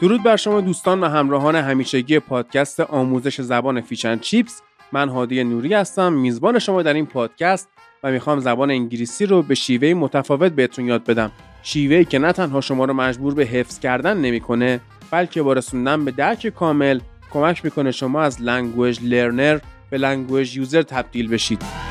درود بر شما دوستان و همراهان همیشگی پادکست آموزش زبان Fish and Chips. من هادی نوری هستم میزبان شما در این پادکست و می‌خوام زبان انگلیسی رو به شیوه متفاوت بهتون یاد بدم. شیوهی که نه تنها شما رو مجبور به حفظ کردن نمی‌کنه بلکه با رسوندن به درک کامل کمک می‌کنه شما از language learner به language user تبدیل بشید.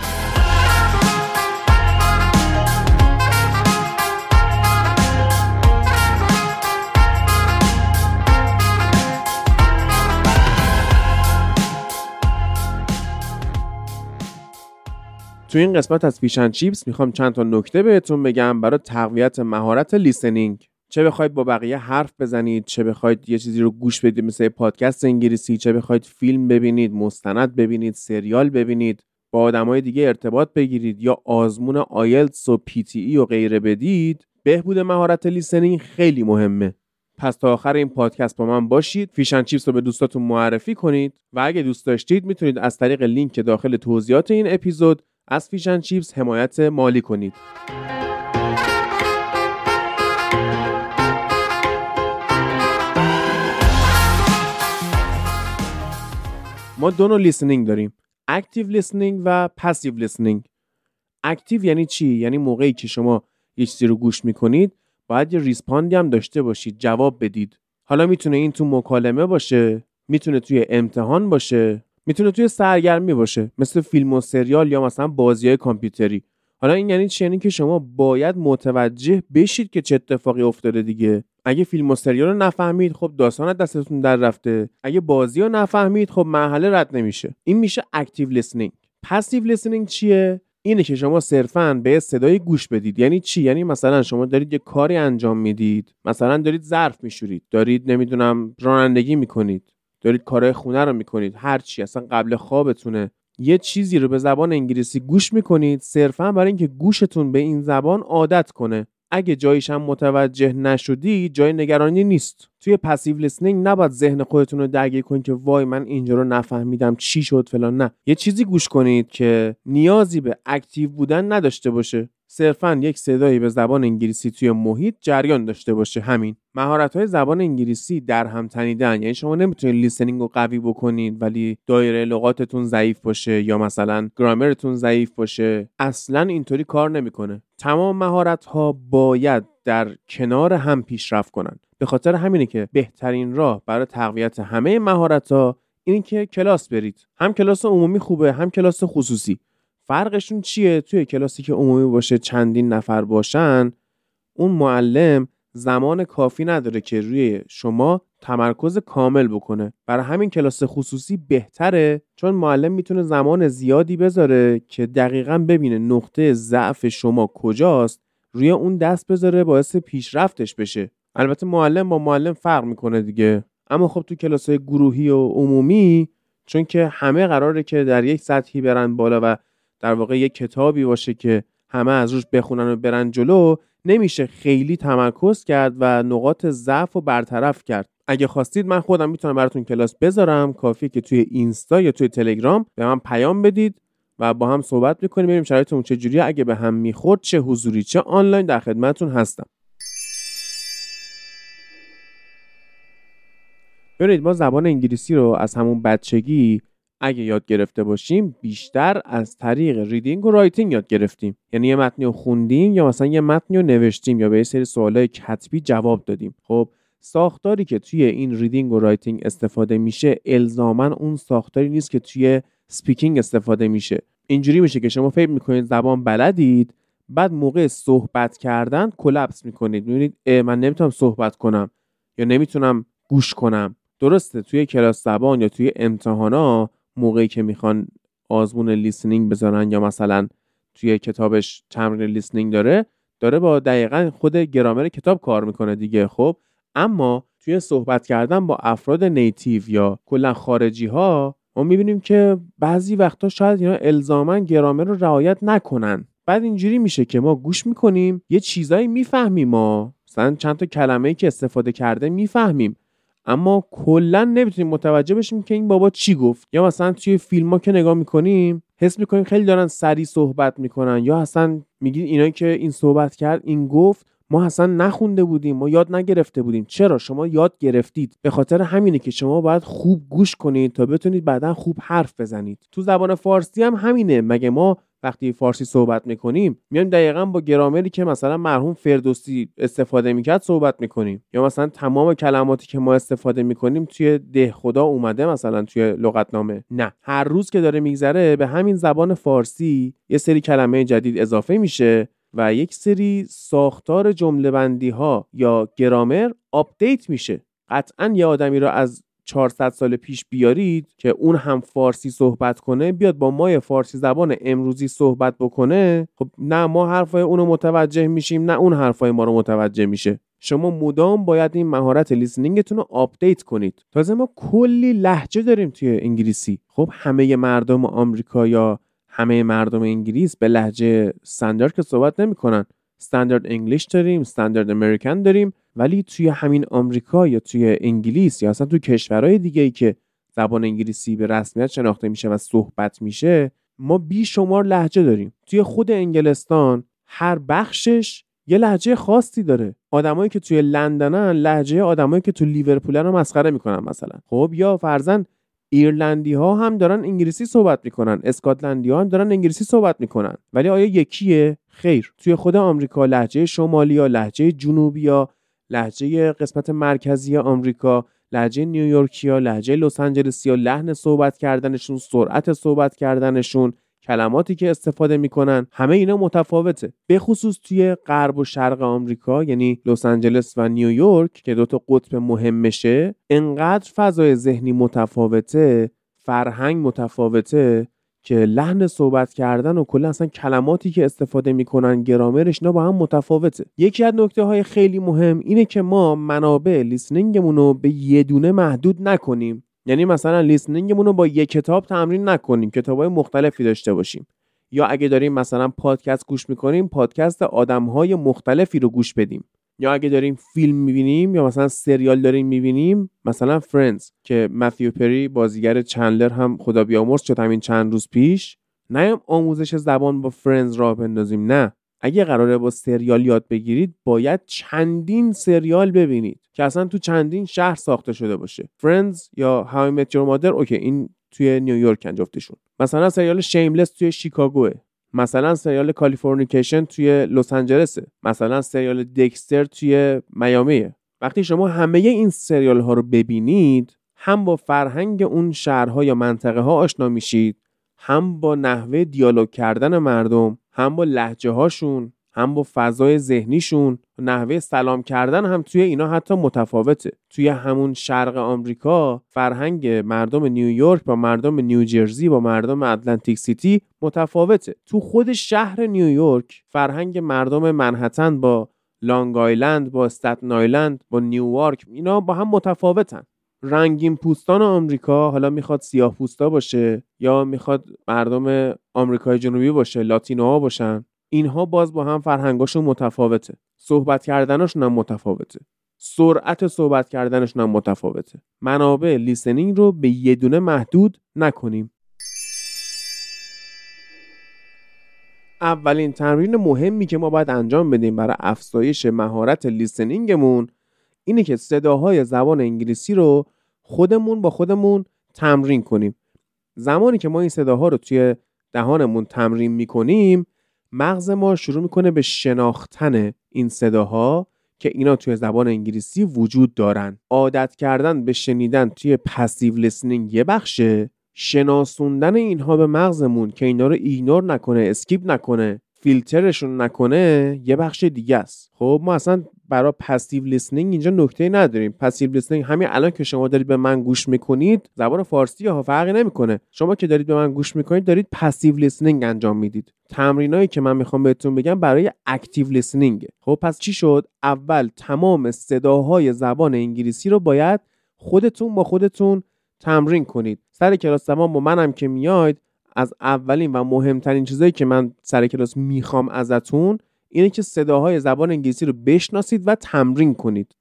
تو این قسمت از Fish and Chips می‌خوام چند تا نکته بهتون بگم برای تقویت مهارت listening. چه بخواید با بقیه حرف بزنید چه بخواید یه چیزی رو گوش بدید مثل پادکست انگلیسی چه بخواید فیلم ببینید مستند ببینید سریال ببینید با آدمای دیگه ارتباط بگیرید یا آزمون آیلتس و PTE و غیره بدید بهبود مهارت listening خیلی مهمه. پس تا آخر این پادکست با من باشید Fish and Chips رو به دوستاتون معرفی کنید و اگه دوست داشتید می‌تونید از طریق لینک داخل توضیحات این اپیزود از Fish and Chips حمایت مالی کنید. ما دو نوع listening داریم. active listening و passive listening active یعنی چی؟ یعنی موقعی که شما یه چیزی رو گوش می‌کنید باید یه respond ی هم داشته باشید جواب بدید. حالا می‌تونه این تو مکالمه باشه می‌تونه توی امتحان باشه. می‌تونه توی سرگرمی باشه مثل فیلم و سریال یا مثلا بازی های کامپیوتری. حالا این یعنی چی؟ یعنی که شما باید متوجه بشید که چه اتفاقی افتاده دیگه. اگه فیلم و سریال رو نفهمید خب داستان دستتون در رفته. اگه بازی رو نفهمید خب مرحله رد نمیشه. این میشه active listening passive listening چیه؟ اینه که شما صرفا به صدای گوش بدید. یعنی چی؟ یعنی مثلا شما دارید یه کاری انجام می‌دید. مثلا دارید ظرف میشورید. دارید نمی‌دونم رانندگی می‌کنید. دارید کارهای خونه رو می‌کنید. هر چی اصلا قبل خوابتونه. یه چیزی رو به زبان انگلیسی گوش می‌کنید صرفا برای اینکه گوشتون به این زبان عادت کنه. اگه جاییش هم متوجه نشدی جای نگرانی نیست. توی passive listening نباید ذهن خودتون رو درگیر کنید که وای من اینجا رو نفهمیدم چی شد فلان نه. یه چیزی گوش کنید که نیازی به active بودن نداشته باشه. صرفا یک صدایی به زبان انگلیسی توی محیط جریان داشته باشه همین. مهارت های زبان انگلیسی در هم تنیدن. یعنی شما نمی‌تونید listening رو قوی بکنید ولی دایره لغاتتون ضعیف باشه یا مثلا گرامرتون ضعیف باشه. اصلا اینطوری کار نمی‌کنه. تمام مهارت ها باید در کنار هم پیشرفت کنند. به خاطر همینه که بهترین راه برای تقویت همه مهارت ها اینه که کلاس برید. هم کلاس عمومی خوبه هم کلاس خصوصی. فرقشون چیه؟ توی کلاسی که عمومی باشه چندین نفر باشن اون معلم زمان کافی نداره که روی شما تمرکز کامل بکنه. برای همین کلاس خصوصی بهتره چون معلم می‌تونه زمان زیادی بذاره که دقیقا ببینه نقطه ضعف شما کجاست روی اون دست بذاره باعث پیشرفتش بشه. البته معلم با معلم فرق می‌کنه دیگه. اما خب تو کلاس گروهی و عمومی چون که همه قراره که در یک سطحی برن بالا و در واقع یک کتابی باشه که همه از روش بخونن و برن جلو نمیشه خیلی تمرکز کرد و نقاط ضعف و برطرف کرد. اگه خواستید من خودم می‌تونم براتون کلاس بذارم کافی که توی اینستا یا توی تلگرام به من پیام بدید و با هم صحبت می‌کنیم ببینیم شرایطمون چجوریه اگه به هم می‌خورد چه حضوری چه آنلاین در خدمتتون هستم. ببینید ما زبان انگلیسی رو از همون بچگی اگه یاد گرفته باشیم بیشتر از طریق reading و writing یاد گرفتیم. یعنی یه متنی رو خوندیم یا مثلا یه متنی رو نوشتیم یا به یه سری سوالای کتبی جواب دادیم. خب ساختاری که توی این reading و writing استفاده میشه الزاما اون ساختاری نیست که توی speaking استفاده میشه. اینجوری میشه که شما فکر می‌کنید زبان بلدید بعد موقع صحبت کردن collapse می‌کنید. می‌بینید من نمی‌تونم صحبت کنم یا نمی‌تونم گوش کنم. درسته توی کلاس زبان یا توی امتحانا موقعی که می‌خوان آزمون لیسنینگ بذارن یا مثلا توی کتابش تمرین لیسنینگ داره داره با دقیقا خود گرامر کتاب کار می‌کنه دیگه خب. اما توی صحبت کردن با افراد نیتیو یا کلا خارجی ها ما می‌بینیم که بعضی وقتا شاید اینا الزاما گرامر رو رعایت نکنن. بعد اینجوری میشه که ما گوش می‌کنیم یه چیزایی می‌فهمیم ما. مثلا چند تا کلمه که استفاده کرده می‌فهمیم. اما کلا نمی‌تونیم متوجه بشیم که این بابا چی گفت. یا مثلا توی فیلم ها که نگاه می‌کنیم حس می‌کنیم خیلی دارن سری صحبت می‌کنن یا اصلا میگید اینایی که این صحبت کرد این گفت ما اصلا نخونده بودیم ما یاد نگرفته بودیم. چرا؟ شما یاد گرفتید. به خاطر همینه که شما باید خوب گوش کنید تا بتونید بعدا خوب حرف بزنید. تو زبان فارسی هم همینه. مگه ما وقتی فارسی صحبت می‌کنیم میایم دقیقا با گرامری که مثلا مرحوم فردوسی استفاده می‌کرد صحبت می‌کنیم. یا مثلا تمام کلماتی که ما استفاده می‌کنیم توی ده خدا اومده مثلا توی لغتنامه. نه. هر روز که داره میگذره به همین زبان فارسی یه سری کلمه جدید اضافه میشه. و یک سری ساختار جمله بندی ها یا گرامر update میشه. قطعا یه آدمی رو از 400 سال پیش بیارید که اون هم فارسی صحبت کنه بیاد با ما فارسی زبان امروزی صحبت بکنه. خب نه ما حرفای اونو متوجه میشیم نه اون حرفای ما رو متوجه میشه. شما مدام باید این مهارت listening تون رو update کنید. تازه ما کلی لهجه داریم توی انگلیسی. خب همه مردم آمریکا یا همه مردم انگلیس به لحجه استاندارد که صحبت نمی‌کنن. استاندارد انگلیش داریم استاندارد امریکن داریم. ولی توی همین آمریکا یا توی انگلیس یا اصلا توی کشورهای دیگه ای که زبان انگلیسی به رسمیت شناخته میشه و صحبت میشه ما بیشمار لحجه داریم. توی خود انگلستان هر بخشش یه لحجه خاصی داره. آدمایی که توی لندنن لحجه آدمایی که تو لیورپول رو مسخره می‌کنن مثلا. خب یا فرزن ایرلندی ها هم دارن انگلیسی صحبت می‌کنن اسکاتلندی ها هم دارن انگلیسی صحبت می‌کنن. ولی آیا یکیه؟ خیر. توی خود آمریکا لحجه شمالی یا لحجه جنوبی یا لحجه قسمت مرکزی آمریکا لحجه نیویورکیا لحجه لس آنجلسیا لحن صحبت کردنشون سرعت صحبت کردنشون. کلماتی که استفاده می‌کنن همه اینا متفاوته. به خصوص توی غرب و شرق آمریکا یعنی لس آنجلس و نیویورک که دوتا قطب مهمشه انقدر فضای ذهنی متفاوته فرهنگ متفاوته که لحن صحبت کردن و کلا اصلا کلماتی که استفاده می‌کنن گرامرش اینا با هم متفاوته. یکی از نکته های خیلی مهم اینه که ما منابع listening مون رو به یه دونه محدود نکنیم. یعنی مثلا listening مون رو با یک کتاب تمرین نکنیم کتاب های مختلفی داشته باشیم. یا اگه داریم مثلا پادکست گوش می‌کنیم پادکست آدم های مختلفی رو گوش بدیم. یا اگه داریم فیلم می‌بینیم یا مثلا سریال داریم می‌بینیم مثلا Friends که متیو پری بازیگر چندلر هم خدا بیامرز شد همین چند روز پیش. نه آموزش زبان با فرندز راه بندازیم نه. اگه قراره با سریال یاد بگیرید باید چندین سریال ببینید که اصلا تو چندین شهر ساخته شده باشه. فرندز یا How I Met Your Mother اوکی این توی نیویورک جفتشون مثلا سریال Shameless توی شیکاگوه. مثلا سریال کالیفرنیکیشن توی لس آنجلسه. مثلا سریال دکستر توی میامیه. وقتی شما همه این سریال ها رو ببینید هم با فرهنگ اون شهرها یا منطقه ها آشنا میشید هم با نحوه دیالوگ کردن مردم هم با لحجه هاشون هم با فضای ذهنیشون نحوه سلام کردن هم توی اینا حتی متفاوته. توی همون شرق آمریکا فرهنگ مردم نیویورک با مردم نیوجرسی با مردم اتلانتیک سیتی متفاوته. تو خود شهر نیویورک فرهنگ مردم منحتن با لانگ آیلند با استاتن آیلند با نیویورک اینا با هم متفاوتن. رنگین پوستان آمریکا حالا می‌خواد سیاه پوستا باشه یا می‌خواد مردم آمریکای جنوبی باشه لاتینوها باشن اینها باز با هم فرهنگاشون متفاوته. صحبت کردنشون هم متفاوته. سرعت صحبت کردنشون هم متفاوته. منابع لیسنینگ رو به یه دونه محدود نکنیم. اولین تمرین مهمی که ما باید انجام بدیم برای افزایش مهارت لیسنینگمون اینه که صداهای زبان انگلیسی رو خودمون با خودمون تمرین کنیم. زمانی که ما این صداها رو توی دهانمون تمرین می‌کنیم مغز ما شروع می‌کنه به شناختن این صداها که اینا توی زبان انگلیسی وجود دارن. عادت کردن به شنیدن توی passive listening یه بخشه شناسوندن اینها به مغزمون که اینا رو ignore نکنه skip نکنه فیلترشون نکنه یه بخش دیگه است. خب ما اصلا برای passive listening اینجا نکته نداریم. passive listening همین الان که شما دارید به من گوش می‌کنید زبان فارسی ها فرقی نمی‌کنه. شما که دارید به من گوش می‌کنید دارید passive listening انجام می‌دید. تمرینایی که من می‌خوام بهتون بگم برای active listening خب پس چی شد؟ اول تمام صداهای زبان انگلیسی رو باید خودتون با خودتون تمرین کنید. سر کلاس زمان با منم که میاید از اولین و مهمترین چیزایی که من سر کلاس می‌خوام ازتون اینه که صداهای زبان انگلیسی رو بشناسید و تمرین کنید.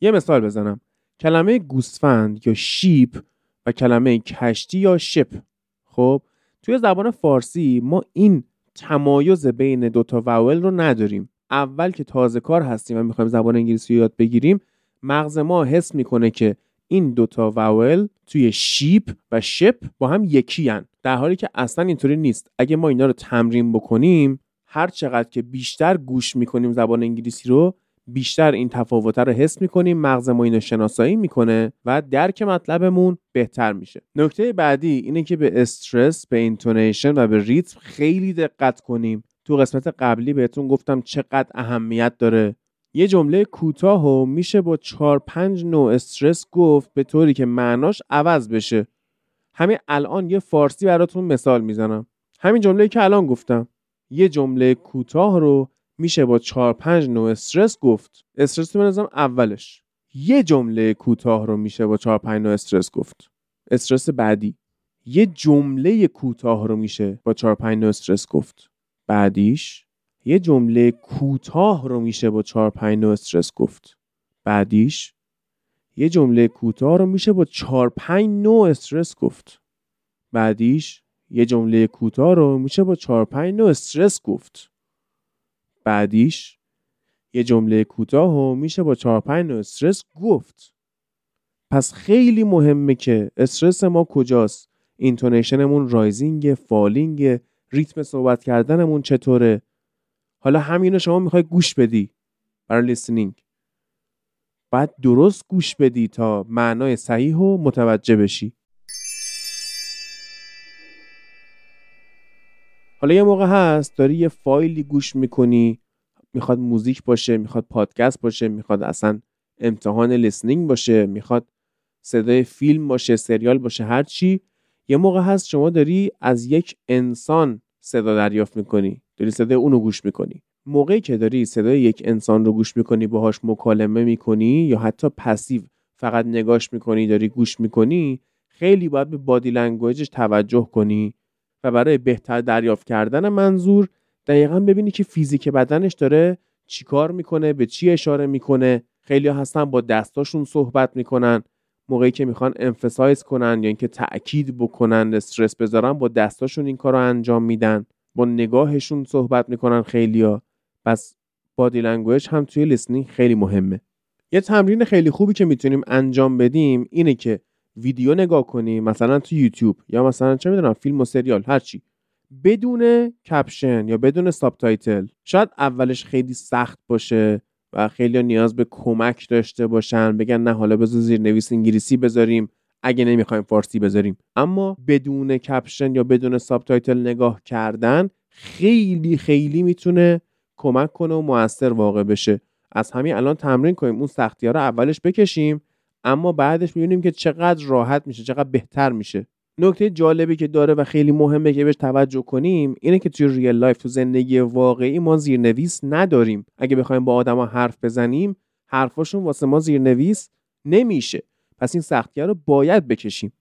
یه مثال بزنم. کلمه گوسفند یا شیپ و کلمه کشتی یا شپ. خب توی زبان فارسی ما این تمایز بین دوتا واول رو نداریم. اول که تازه کار هستیم و می‌خوایم زبان انگلیسی رو یاد بگیریم مغز ما حس می‌کنه که این دوتا واول توی شیپ و شپ با هم یکی هن. در حالی که اصلا اینطوری نیست. اگه ما اینا رو تمرین بکنیم هر چقدر که بیشتر گوش می‌کنیم زبان انگلیسی رو بیشتر این تفاوت رو حس می‌کنیم مغز ما اینو شناسایی می‌کنه و درک مطلبمون بهتر میشه. نکته بعدی اینه که به استرس به intonation و به ریتم خیلی دقت کنیم. تو قسمت قبلی بهتون گفتم چقدر اهمیت داره. یه جمله کوتاه و میشه با چهار پنج نوع استرس گفت به طوری که معناش عوض بشه. همین الان یه فارسی براتون مثال می‌زنم. همین جمله که الان گفتم. یه جمله کوتاه رو میشه با چهار پنج نوع استرس گفت. استرس رو اولش. یه جمله کوتاه رو میشه با چهار پنج نوع استرس گفت. استرس بعدی. یه جمله کوتاه رو میشه با چهار پنج نوع استرس گفت. بعدیش یه جمله کوتاه رو میشه با چهار پنج نوع استرس گفت. بعدیش یه جمله کوتاه رو میشه با چهار پنج نوع استرس گفت. بعدیش یه جمله کوتاه رو میشه با چهار پنج نوع استرس گفت. بعدیش یه جمله کوتاه رو میشه با چهار پنج نوع استرس گفت. پس خیلی مهمه که استرس ما کجاست؟ intonation مون rising falling ریتم صحبت کردنمون چطوره؟ حالا همینو شما می‌خوای گوش بدی برای listening بعد درست گوش بدی تا معنای صحیح و متوجه بشی. حالا یه موقع هست داری یه فایلی گوش می‌کنی می‌خواد موزیک باشه می‌خواد پادکست باشه می‌خواد اصلا امتحان لیسنینگ باشه می‌خواد صدای فیلم باشه سریال باشه هر چی یه موقع هست شما داری از یک انسان صدا دریافت می‌کنی داری صدای اونو گوش می‌کنی. موقعی که داری صدای یک انسان رو گوش می‌کنی باهاش مکالمه می‌کنی یا حتی پسیو فقط نگاش می‌کنی داری گوش می‌کنی خیلی باید به body language ش توجه کنی. و برای بهتر دریافت کردن منظور دقیقا ببینی که فیزیک بدنش داره چیکار می‌کنه به چی اشاره می‌کنه. خیلی هستن با دستاشون صحبت می‌کنن موقعی که می‌خوان emphasize کنن یا اینکه تاکید بکنن استرس بذارن با دستاشون این کار رو انجام میدن. با نگاهشون صحبت می‌کنن خیلیا پس body language هم توی listening خیلی مهمه. یه تمرین خیلی خوبی که می‌تونیم انجام بدیم اینه که ویدیو نگاه کنیم مثلا تو یوتیوب یا مثلا چه می‌دونم فیلم و سریال هرچی بدون caption یا بدون subtitle شاید اولش خیلی سخت باشه و خیلی نیاز به کمک داشته باشن بگن نه حالا بذار زیر نویس انگلیسی بذاریم. اگه نمی‌خوایم فارسی بذاریم. اما بدون caption یا بدون subtitle نگاه کردن خیلی خیلی می‌تونه کمک کنه و موثر واقع بشه. از همین الان تمرین کنیم. اون سختی ها رو اولش بکشیم. اما بعدش می‌بینیم که چقدر راحت میشه چقدر بهتر میشه. نکته جالبی که داره و خیلی مهمه که بهش توجه کنیم اینه که توی real life تو زندگی واقعی ما زیرنویس نداریم. اگه بخوایم با آدما حرف بزنیم حرفاشون واسه ما زیرنویس نمیشه. پس این سختی رو باید بکشیم.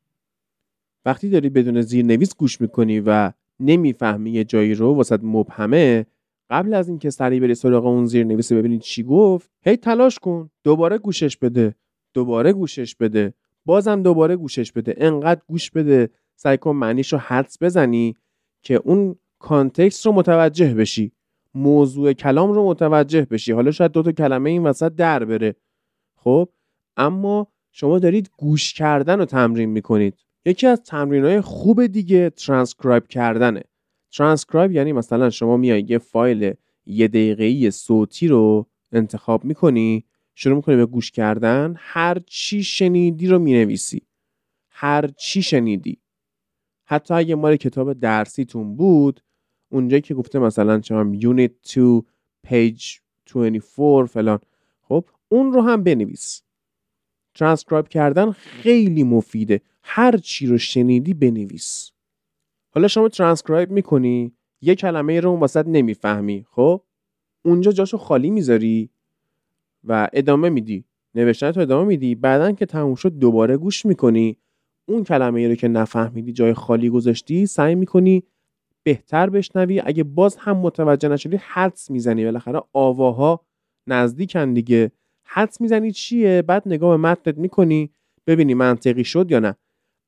وقتی داری بدون زیرنویس گوش می‌کنی و نمی‌فهمی یه جایی رو واسه مبهمه قبل از اینکه سریع بری سراغ اون زیرنویس ببینید چی گفت هی تلاش کن دوباره گوشش بده. دوباره گوشش بده. بازم دوباره گوشش بده. انقدر گوش بده. سعی کن معنیش رو حدس بزنی که اون کانتکست رو متوجه بشی. موضوع کلام رو متوجه بشی. حالا شاید دو تا کلمه این وسط در بره. خب؟ اما شما دارید گوش کردن رو تمرین می‌کنید. یکی از تمرین های خوب دیگه ترانسکرایب کردنه. ترانسکرایب یعنی مثلا شما میای یه فایل یه دقیقه‌ای صوتی رو انتخاب می‌کنی شروع می‌کنی به گوش کردن هر چی شنیدی رو می‌نویسی. هر چی شنیدی. حتی اگه مال کتاب درسیتون بود اونجایی که گفته مثلا چم unit 2 page 24 فلان خب اون رو هم بنویس. ترانسکرایب کردن خیلی مفیده. هر چی رو شنیدی بنویس. حالا شما ترانسکرایب می‌کنی یه کلمه رو اون وسط نمی‌فهمی خب؟ اونجا جاشو خالی می‌ذاری. و ادامه میدی. نوشتن تو ادامه میدی. بعدا که تموم شد دوباره گوش می‌کنی. اون کلمه رو که نفهمیدی جای خالی گذاشتی سعی می‌کنی بهتر بشنوی. اگه باز هم متوجه نشدی حدس می‌زنی. بالاخره آواها نزدیکن دیگه. حدس می‌زنی چیه؟ بعد نگاه به متنت می‌کنی. ببینی منطقی شد یا نه.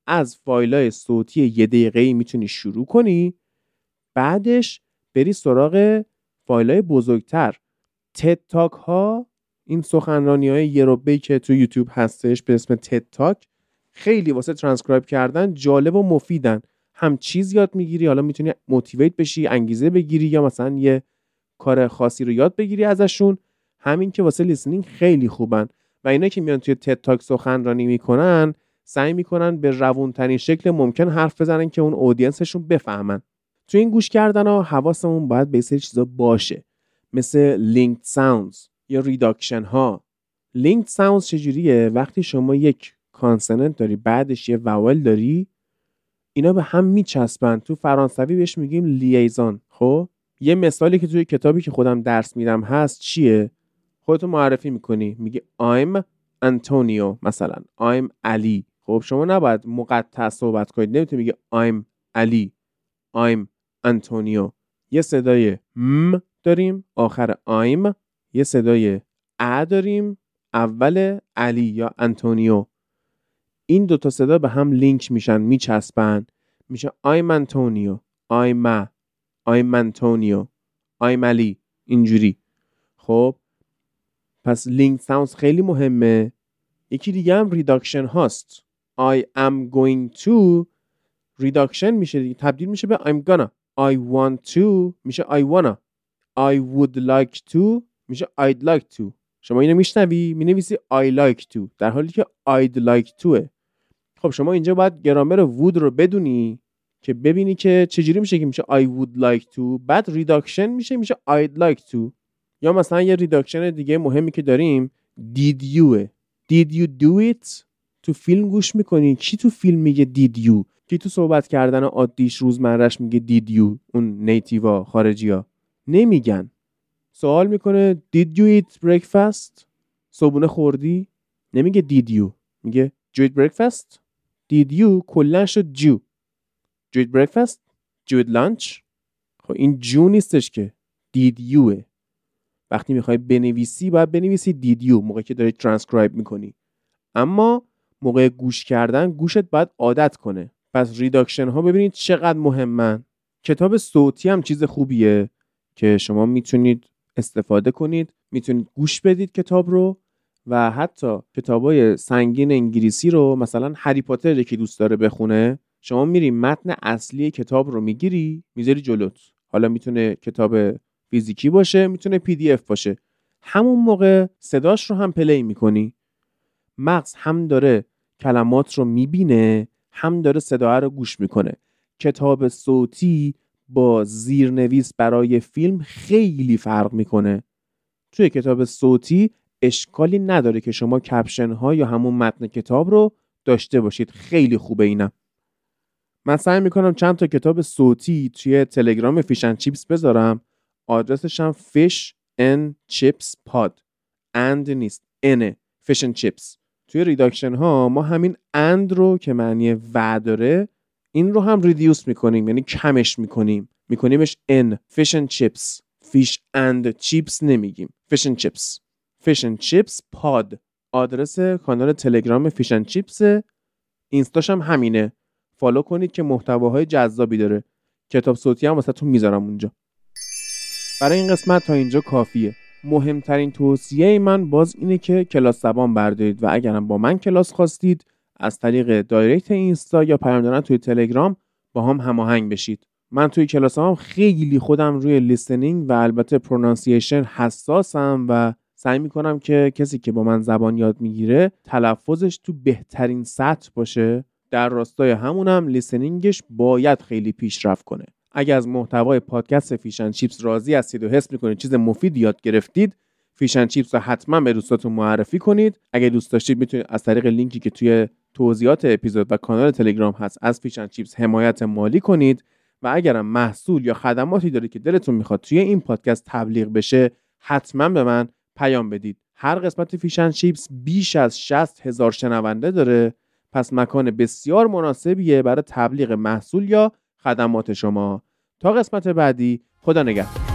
از فایلای صوتی یه دقیقه می‌تونی شروع کنی. بعدش بری سراغ فایلای بزرگتر. TED Talk ها این سخنرانی های یه که تو یوتیوب هستش به اسم TED Talk خیلی واسه ترانسکرایب کردن جالب و مفیدن. هم چیز یاد می‌گیری حالا می‌تونی motivate بشی انگیزه بگیری یا مثلا یه کار خاصی رو یاد بگیری ازشون. همین که واسه listening خیلی خوبن و اینا که میان توی TED Talk سخنرانی می‌کنن سعی می‌کنن به روونترین شکل ممکن حرف بزنن که اون audience شون بفهمن. تو این گوش کردن ها حواسمون باید به سری چیزا باشه. مثل link sounds یا reduction ها. link sounds چجوریه؟ وقتی شما یک consonant داری بعدش یه vowel داری اینا به هم میچسبن. تو فرانسوی بهش میگیم liaison خب؟ یه مثالی که توی کتابی که خودم درس میدم هست چیه؟ خودتو معرفی می‌کنی. میگی I'm انتونیو مثلا. I'm علی خب شما نباید مقطع صحبت کنید. نمی‌تونی میگی I'm علی I'm انتونیو یه صدای م داریم. آخر I'm یه صدای ا داریم اول علی یا انتونیو. این دوتا صدا به هم لینک میشن میچسبن. میشه I'm انتونیو I'm I'm انتونیو I'm علی اینجوری. خب پس link sounds خیلی مهمه. یکی دیگه هم reduction هاست. I am going to reduction میشه دیگه تبدیل میشه به I'm gonna I want to میشه I wanna I would like to میشه I'd like to. شما اینو میشنوی؟ می‌نویسی I like to. در حالی که I'd like to خب شما اینجا باید گرامر would رو بدونی که ببینی که چجوری میشه که میشه I would like to. بعد reduction میشه میشه I'd like to. یا مثلا یه reduction دیگه مهمی که داریم did you did you do it? تو فیلم گوش می‌کنی. کی تو فیلم میگه did you کی تو صحبت کردن عادیش روزمرش میگه did you اون native ا خارجی ها نمیگن. سوال می‌کنه did you eat breakfast? صبونه خوردی؟ نمیگه did you. میگه did you eat breakfast? Did you کلا شد جو did you eat breakfast? Did you lunch? خب این جو نیستش که did you وقتی می‌خوای بنویسی باید بنویسی did you موقعی که داری ترانسکرایب می‌کنی. اما موقع گوش کردن گوشت باید عادت کنه. پس reduction ها ببینید چقدر مهمن. کتاب صوتی هم چیز خوبیه که شما می‌تونید استفاده کنید. می‌تونید گوش بدید کتاب رو و حتی کتابای سنگین انگلیسی رو مثلا هری پاتر که دوست داره بخونه. شما میری متن اصلی کتاب رو می‌گیری می‌ذاری جلوت. حالا می‌تونه کتاب فیزیکی باشه می‌تونه PDF باشه. همون موقع صداش رو هم play می‌کنی. مغز هم داره کلمات رو می‌بینه هم داره صدا رو گوش می‌کنه. کتاب صوتی با زیرنویس برای فیلم خیلی فرق می‌کنه. توی کتاب صوتی اشکالی نداره که شما caption ها یا همون متن کتاب رو داشته باشید. خیلی خوبه اینم من سعی می‌کنم چند تا کتاب صوتی توی تلگرام fish and chips بذارم. آدرسش هم fish and chips pod and نیست fish and chips توی reduction ها ما همین and رو که معنی و داره این رو هم reduce می‌کنیم یعنی کمش می‌کنیم. میکنیمش 'n fish and chips. Fish and chips نمیگیم. Fish and chips. Fish and chips pod آدرس کانال تلگرام fish and chips. اینستاش هم همینه. فالو کنید که محتواهای جذابی داره. کتاب صوتی هم واسه می‌ذارم اونجا. برای این قسمت تا اینجا کافیه. مهمترین توصیه من باز اینه که کلاس زبان بردارید و اگرم با من کلاس خواستید از طریق direct اینستا یا پیام دادن توی تلگرام با هم هماهنگ بشید. من توی کلاس هم خیلی خودم روی listening و البته pronunciation حساسم و سعی می‌کنم که کسی که با من زبان یاد می‌گیره تلفظش تو بهترین سطح باشه. در راستای همونم listening ش باید خیلی پیشرفت کنه. اگر از محتوای پادکست fish and chips راضی هستید و حس می‌کنید چیز مفید یاد گرفتید fish and chips رو حتما به دوستاتون معرفی کنید. اگر دوست داشتید می‌تونید از طریق لینکی که توی توضیحات اپیزود و کانال تلگرام هست. از fish and chips حمایت مالی کنید و اگرم محصول یا خدماتی دارید که دلتون می‌خواد توی این پادکست تبلیغ بشه حتما به من پیام بدید. هر قسمت fish and chips بیش از 60 هزار شنونده داره. پس مکان بسیار مناسبیه برای تبلیغ محصول یا خدمات شما. تا قسمت بعدی خدا نگهدار.